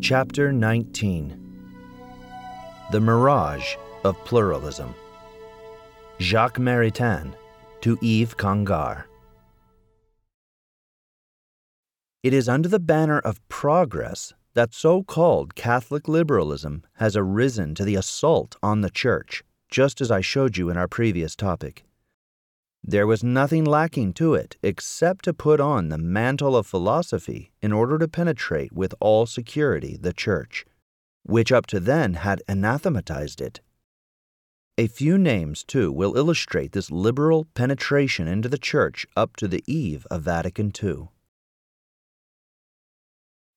Chapter 19 The Mirage of Pluralism. Jacques Maritain to Yves Congar. It is under the banner of progress that so called Catholic liberalism has arisen to the assault on the Church, just as I showed you in our previous topic. There was nothing lacking to it except to put on the mantle of philosophy in order to penetrate with all security the Church, which up to then had anathematized it. A few names, too, will illustrate this liberal penetration into the Church up to the eve of Vatican II.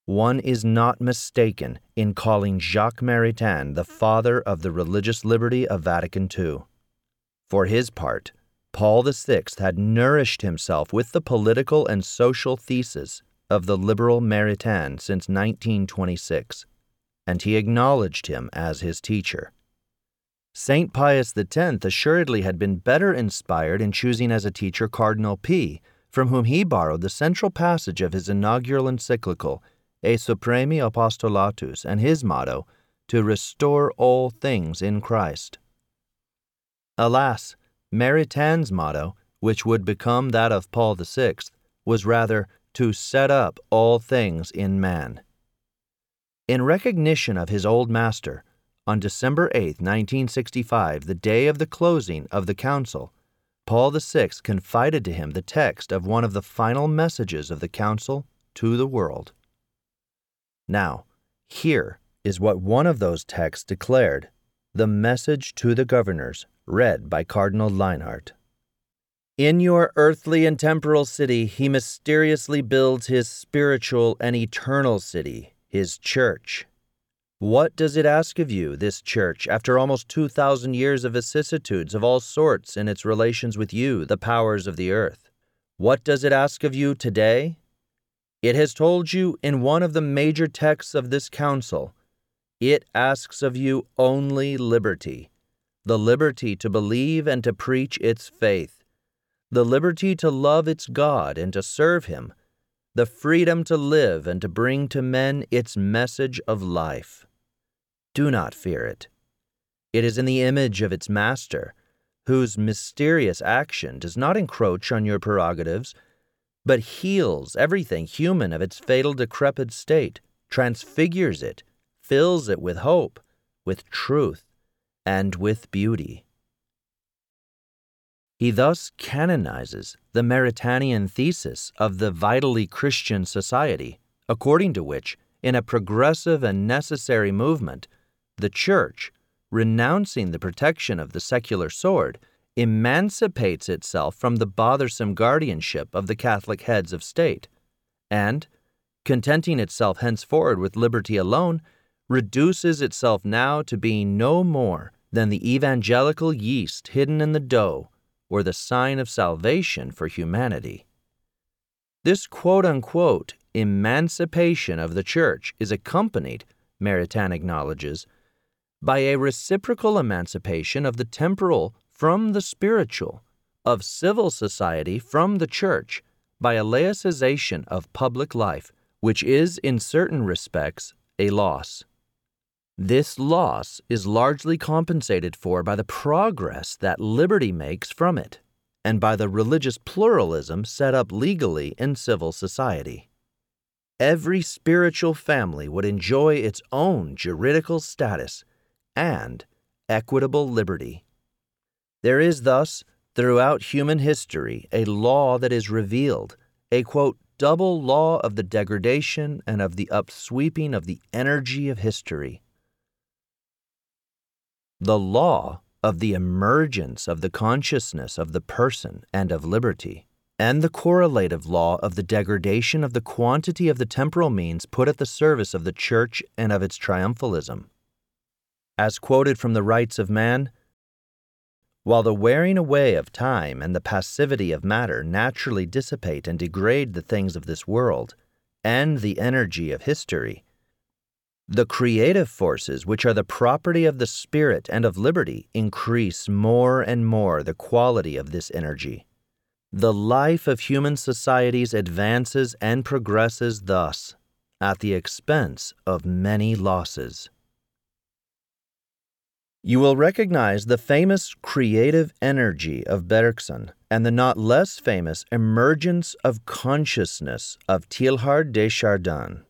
One is not mistaken in calling Jacques Maritain the father of the religious liberty of Vatican II. For his part, Paul VI had nourished himself with the political and social thesis of the liberal Maritain since 1926, and he acknowledged him as his teacher. St. Pius X assuredly had been better inspired in choosing as a teacher Cardinal Pie., from whom he borrowed the central passage of his inaugural encyclical, E Supremi Apostolatus, and his motto, to restore all things in Christ. Alas, Maritain's motto, which would become that of Paul VI, was rather to set up all things in man. In recognition of his old master, on December 8, 1965, the day of the closing of the council, Paul VI confided to him the text of one of the final messages of the council to the world. Now, here is what one of those texts declared the message to the governors read by Cardinal Liénart. In your earthly and temporal city, he mysteriously builds his spiritual and eternal city, his church. What does it ask of you, this church, after almost 2,000 years of vicissitudes of all sorts in its relations with you, the powers of the earth? What does it ask of you today? It has told you in one of the major texts of this council it asks of you only liberty the liberty to believe and to preach its faith, the liberty to love its God and to serve Him, the freedom to live and to bring to men its message of life. Do not fear it. It is in the image of its Master, whose mysterious action does not encroach on your prerogatives, but heals everything human of its fatal decrepit state, transfigures it, fills it with hope, with truth, and with beauty. He thus canonizes the Maritainian thesis of the vitally Christian society, according to which, in a progressive and necessary movement, the Church, renouncing the protection of the secular sword, emancipates itself from the bothersome guardianship of the Catholic heads of state, and, contenting itself henceforward with liberty alone, reduces itself now to being no more than the evangelical yeast hidden in the dough or the sign of salvation for humanity. This quote unquote emancipation of the church is accompanied, Maritain acknowledges, by a reciprocal emancipation of the temporal from the spiritual, of civil society from the church, by a laicization of public life, which is in certain respects a loss. This loss is largely compensated for by the progress that liberty makes from it, and by the religious pluralism set up legally in civil society. Every spiritual family would enjoy its own juridical status and equitable liberty. There is thus, throughout human history, a law that is revealed, a quote, double law of the degradation and of the upsweeping of the energy of history the law of the emergence of the consciousness of the person and of liberty, and the correlative law of the degradation of the quantity of the temporal means put at the service of the Church and of its triumphalism. As quoted from the Rights of Man, while the wearing away of time and the passivity of matter naturally dissipate and degrade the things of this world, and the energy of history, the creative forces, which are the property of the spirit and of liberty, increase more and more the quality of this energy. The life of human societies advances and progresses thus, at the expense of many losses. You will recognize the famous creative energy of Bergson and the not less famous emergence of consciousness of Teilhard de Chardin.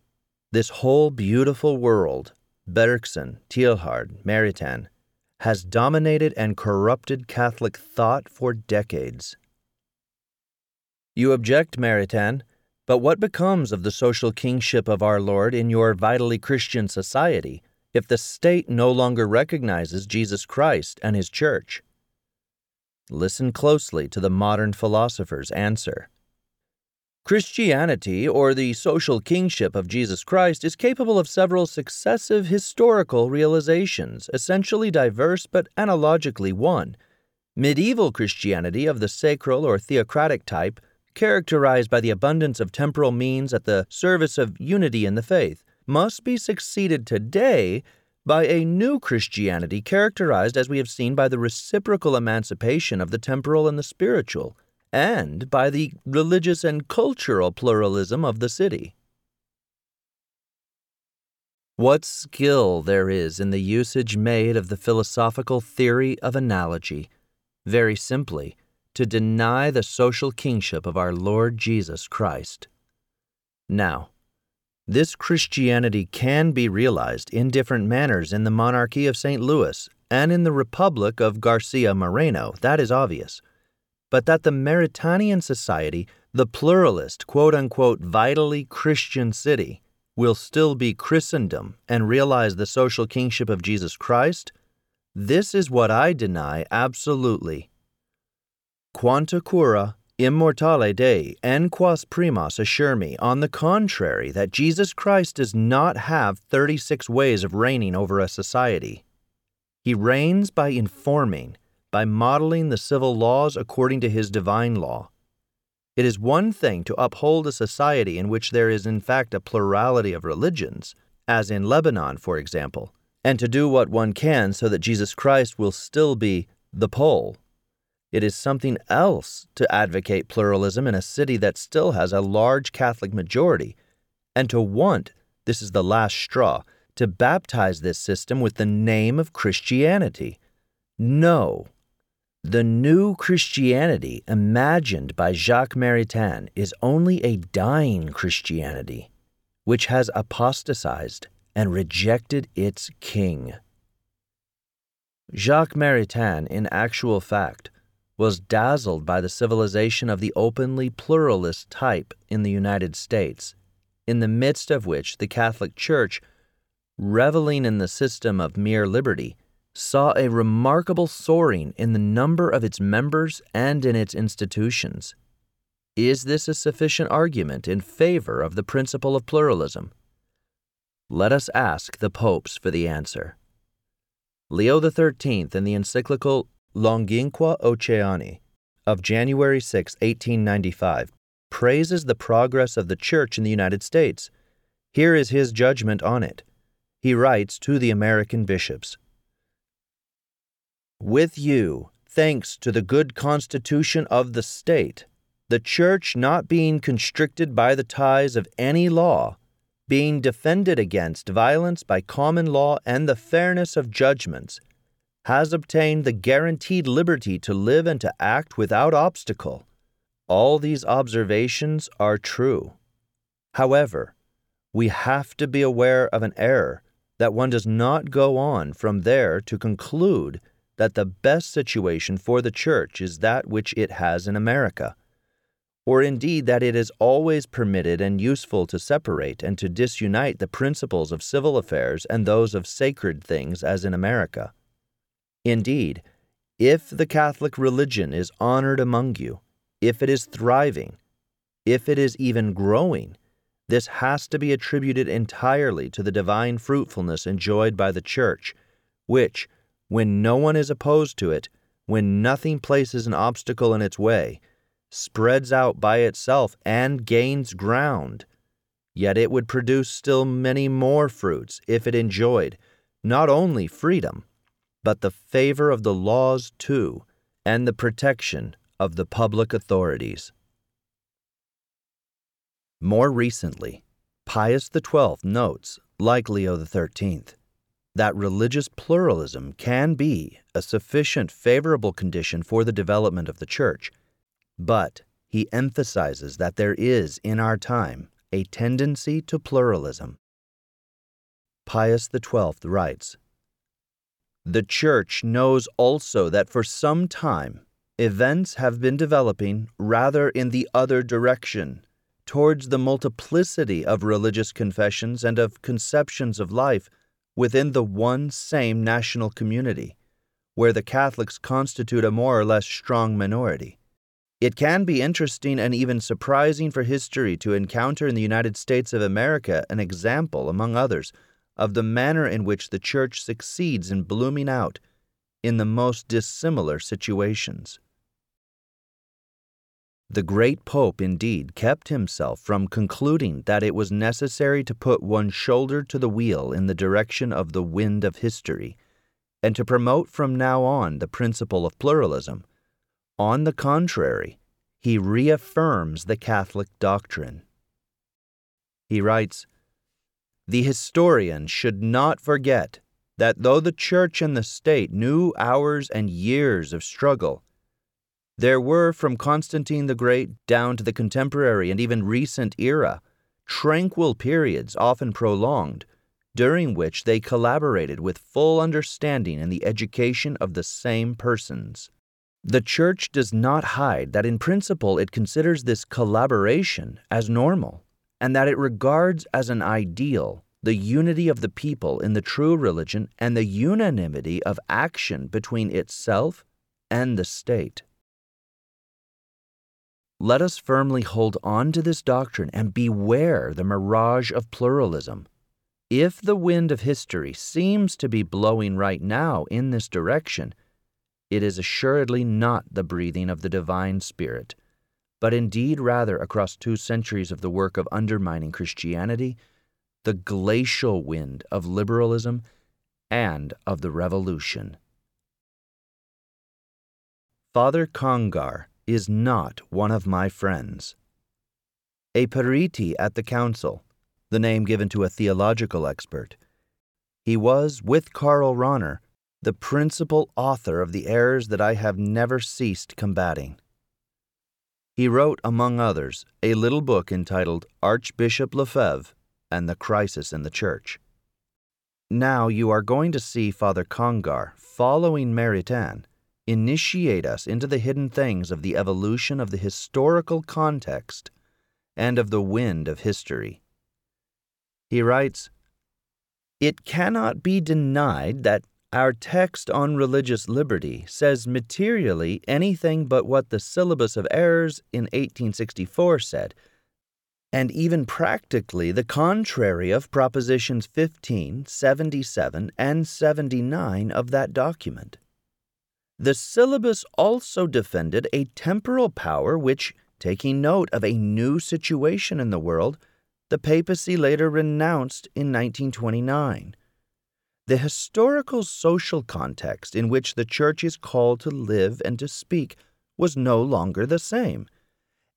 This whole beautiful world, Bergson, Teilhard, Maritain, has dominated and corrupted Catholic thought for decades. You object, Maritain, but what becomes of the social kingship of our Lord in your vitally Christian society if the state no longer recognizes Jesus Christ and his church? Listen closely to the modern philosopher's answer. Christianity, or the social kingship of Jesus Christ, is capable of several successive historical realizations, essentially diverse but analogically one. Medieval Christianity of the sacral or theocratic type, characterized by the abundance of temporal means at the service of unity in the faith, must be succeeded today by a new Christianity characterized, as we have seen, by the reciprocal emancipation of the temporal and the spiritual and by the religious and cultural pluralism of the city. What skill there is in the usage made of the philosophical theory of analogy, very simply, to deny the social kingship of our Lord Jesus Christ. Now, this Christianity can be realized in different manners in the monarchy of St. Louis and in the republic of Garcia Moreno, that is obvious but that the Maritainian society, the pluralist, quote unquote, vitally Christian city, will still be Christendom and realize the social kingship of Jesus Christ, this is what I deny absolutely. Quanta cura immortale Dei and quas primas assure me, on the contrary, that Jesus Christ does not have 36 ways of reigning over a society. He reigns by informing, by modeling the civil laws according to his divine law. It is one thing to uphold a society in which there is in fact a plurality of religions, as in Lebanon, for example, and to do what one can so that Jesus Christ will still be the pole. It is something else to advocate pluralism in a city that still has a large Catholic majority, and to want, this is the last straw, to baptize this system with the name of Christianity. No, the new Christianity imagined by Jacques Maritain is only a dying Christianity, which has apostatized and rejected its king. Jacques Maritain, in actual fact, was dazzled by the civilization of the openly pluralist type in the United States, in the midst of which the Catholic Church, reveling in the system of mere liberty, saw a remarkable soaring in the number of its members and in its institutions. Is this a sufficient argument in favor of the principle of pluralism? Let us ask the popes for the answer. Leo XIII, in the encyclical Longinqua Oceani of January 6, 1895, praises the progress of the Church in the United States. Here is his judgment on it. He writes to the American bishops with you, thanks to the good constitution of the state, the church not being constricted by the ties of any law, being defended against violence by common law and the fairness of judgments, has obtained the guaranteed liberty to live and to act without obstacle. All these observations are true. However, we have to be aware of an error that one does not go on from there to conclude that the best situation for the church is that which it has in America, or indeed that it is always permitted and useful to separate and to disunite the principles of civil affairs and those of sacred things as in America. Indeed, if the Catholic religion is honored among you, if it is thriving, if it is even growing, this has to be attributed entirely to the divine fruitfulness enjoyed by the Church, which, when no one is opposed to it, when nothing places an obstacle in its way, spreads out by itself and gains ground. Yet it would produce still many more fruits if it enjoyed not only freedom, but the favor of the laws too, and the protection of the public authorities. More recently, Pius XII notes, like Leo XIII, that religious pluralism can be a sufficient favorable condition for the development of the Church, but he emphasizes that there is, in our time, a tendency to pluralism. Pius XII writes The Church knows also that for some time events have been developing rather in the other direction, towards the multiplicity of religious confessions and of conceptions of life within the one same national community, where the Catholics constitute a more or less strong minority. It can be interesting and even surprising for history to encounter in the United States of America an example, among others, of the manner in which the Church succeeds in blooming out in the most dissimilar situations. The great Pope indeed kept himself from concluding that it was necessary to put one's shoulder to the wheel in the direction of the wind of history, and to promote from now on the principle of pluralism. On the contrary, he reaffirms the Catholic doctrine. He writes The historian should not forget that though the Church and the State knew hours and years of struggle, there were, from Constantine the Great down to the contemporary and even recent era, tranquil periods, often prolonged, during which they collaborated with full understanding in the education of the same persons. The Church does not hide that in principle it considers this collaboration as normal, and that it regards as an ideal the unity of the people in the true religion and the unanimity of action between itself and the state. Let us firmly hold on to this doctrine and beware the mirage of pluralism. If the wind of history seems to be blowing right now in this direction, it is assuredly not the breathing of the divine Spirit, but indeed rather across two centuries of the work of undermining Christianity, the glacial wind of liberalism and of the revolution. Father Congar is not one of my friends. A periti at the council, the name given to a theological expert. He was, with Karl Rahner, the principal author of the errors that I have never ceased combating. He wrote, among others, a little book entitled Archbishop Lefebvre and the Crisis in the Church. Now you are going to see Father Congar following Maritain initiate us into the hidden things of the evolution of the historical context and of the wind of history. He writes It cannot be denied that our text on religious liberty says materially anything but what the Syllabus of Errors in 1864 said, and even practically the contrary of Propositions 15, 77, and 79 of that document. The syllabus also defended a temporal power which, taking note of a new situation in the world, the papacy later renounced in 1929. The historical social context in which the Church is called to live and to speak was no longer the same,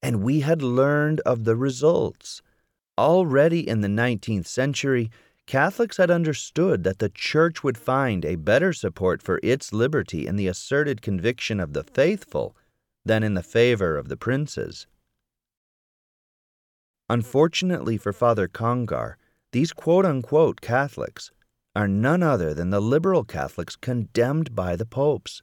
and we had learned of the results. Already in the 19th century, Catholics had understood that the Church would find a better support for its liberty in the asserted conviction of the faithful than in the favor of the princes. Unfortunately for Father Congar, these quote unquote Catholics are none other than the liberal Catholics condemned by the popes.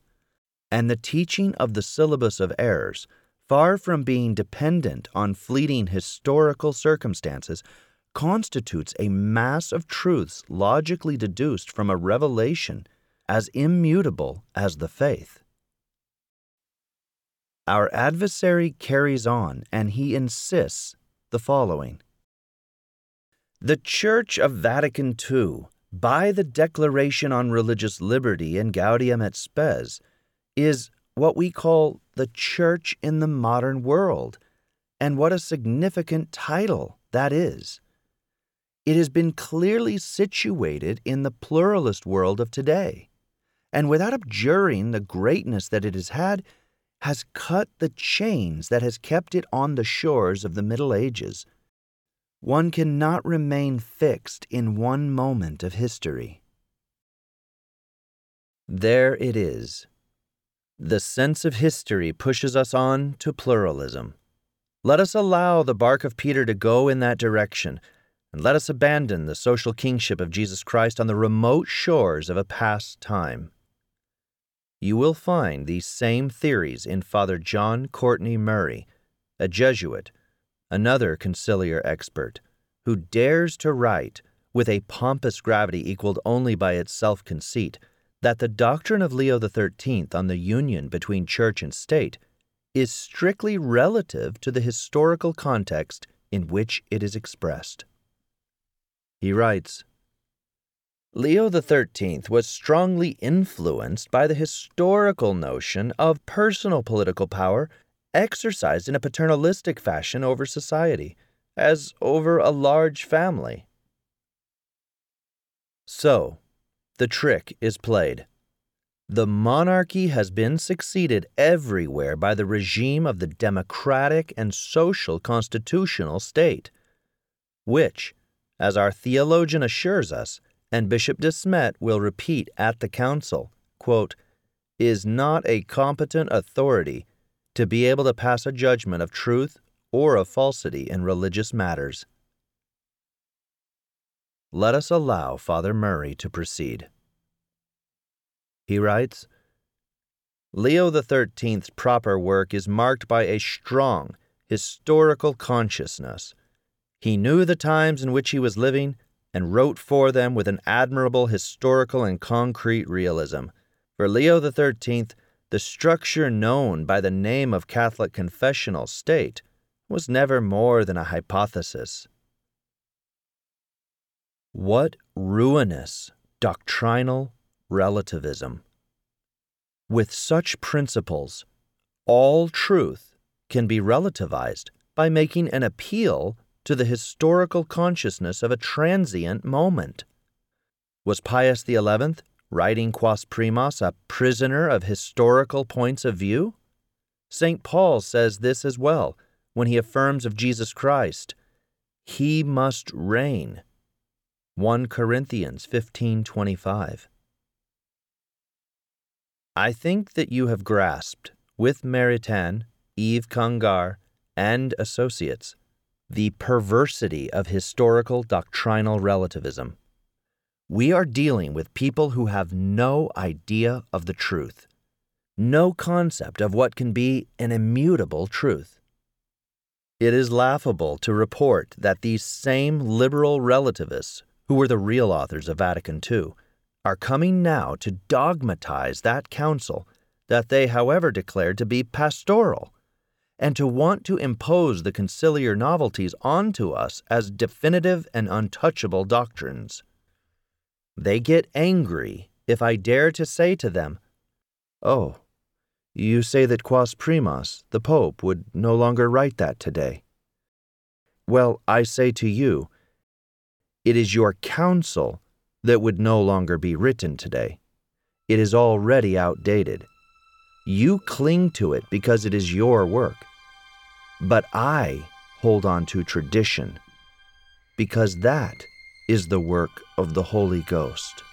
And the teaching of the syllabus of errors, far from being dependent on fleeting historical circumstances, constitutes a mass of truths logically deduced from a revelation as immutable as the faith. Our adversary carries on and he insists the following The Church of Vatican II, by the Declaration on Religious Liberty in Gaudium et Spes, is what we call the Church in the modern world. And what a significant title that is. It has been clearly situated in the pluralist world of today, and without abjuring the greatness that it has had, has cut the chains that has kept it on the shores of the Middle Ages. one cannot remain fixed in one moment of history. There it is. The sense of history pushes us on to pluralism. Let us allow the bark of Peter to go in that direction, and let us abandon the social kingship of Jesus Christ on the remote shores of a past time. You will find these same theories in Father John Courtney Murray, a Jesuit another conciliar expert, who dares to write, with a pompous gravity equaled only by its self conceit, that the doctrine of Leo XIII on the union between church and state is strictly relative to the historical context in which it is expressed. He writes Leo XIII was strongly influenced by the historical notion of personal political power exercised in a paternalistic fashion over society, as over a large family. So, the trick is played. The monarchy has been succeeded everywhere by the regime of the democratic and social constitutional state, which, as our theologian assures us, and Bishop de Smedt will repeat at the council, quote, is not a competent authority to be able to pass a judgment of truth or of falsity in religious matters. Let us allow Father Murray to proceed. He writes Leo XIII's proper work is marked by a strong historical consciousness. He knew the times in which he was living and wrote for them with an admirable historical and concrete realism. For Leo XIII, the structure known by the name of Catholic confessional state was never more than a hypothesis. What ruinous doctrinal relativism! With such principles, all truth can be relativized by making an appeal to the historical consciousness of a transient moment. Was Pius XI writing Quas Primas a prisoner of historical points of view? St. Paul says this as well when he affirms of Jesus Christ, He must reign. 1 Corinthians 15:25. I think that you have grasped, with Maritain, Yves Congar, and associates, the perversity of historical doctrinal relativism. We are dealing with people who have no idea of the truth, no concept of what can be an immutable truth. It is laughable to report that these same liberal relativists, who were the real authors of Vatican II, are coming now to dogmatize that council that they, however, declared to be pastoral, and to want to impose the conciliar novelties onto us as definitive and untouchable doctrines. They get angry if I dare to say to them, Oh, you say that Quas Primas, the Pope, would no longer write that today. Well, I say to you, it is your counsel that would no longer be written today. It is already outdated. You cling to it because it is your work. But I hold on to tradition because that is the work of the Holy Ghost.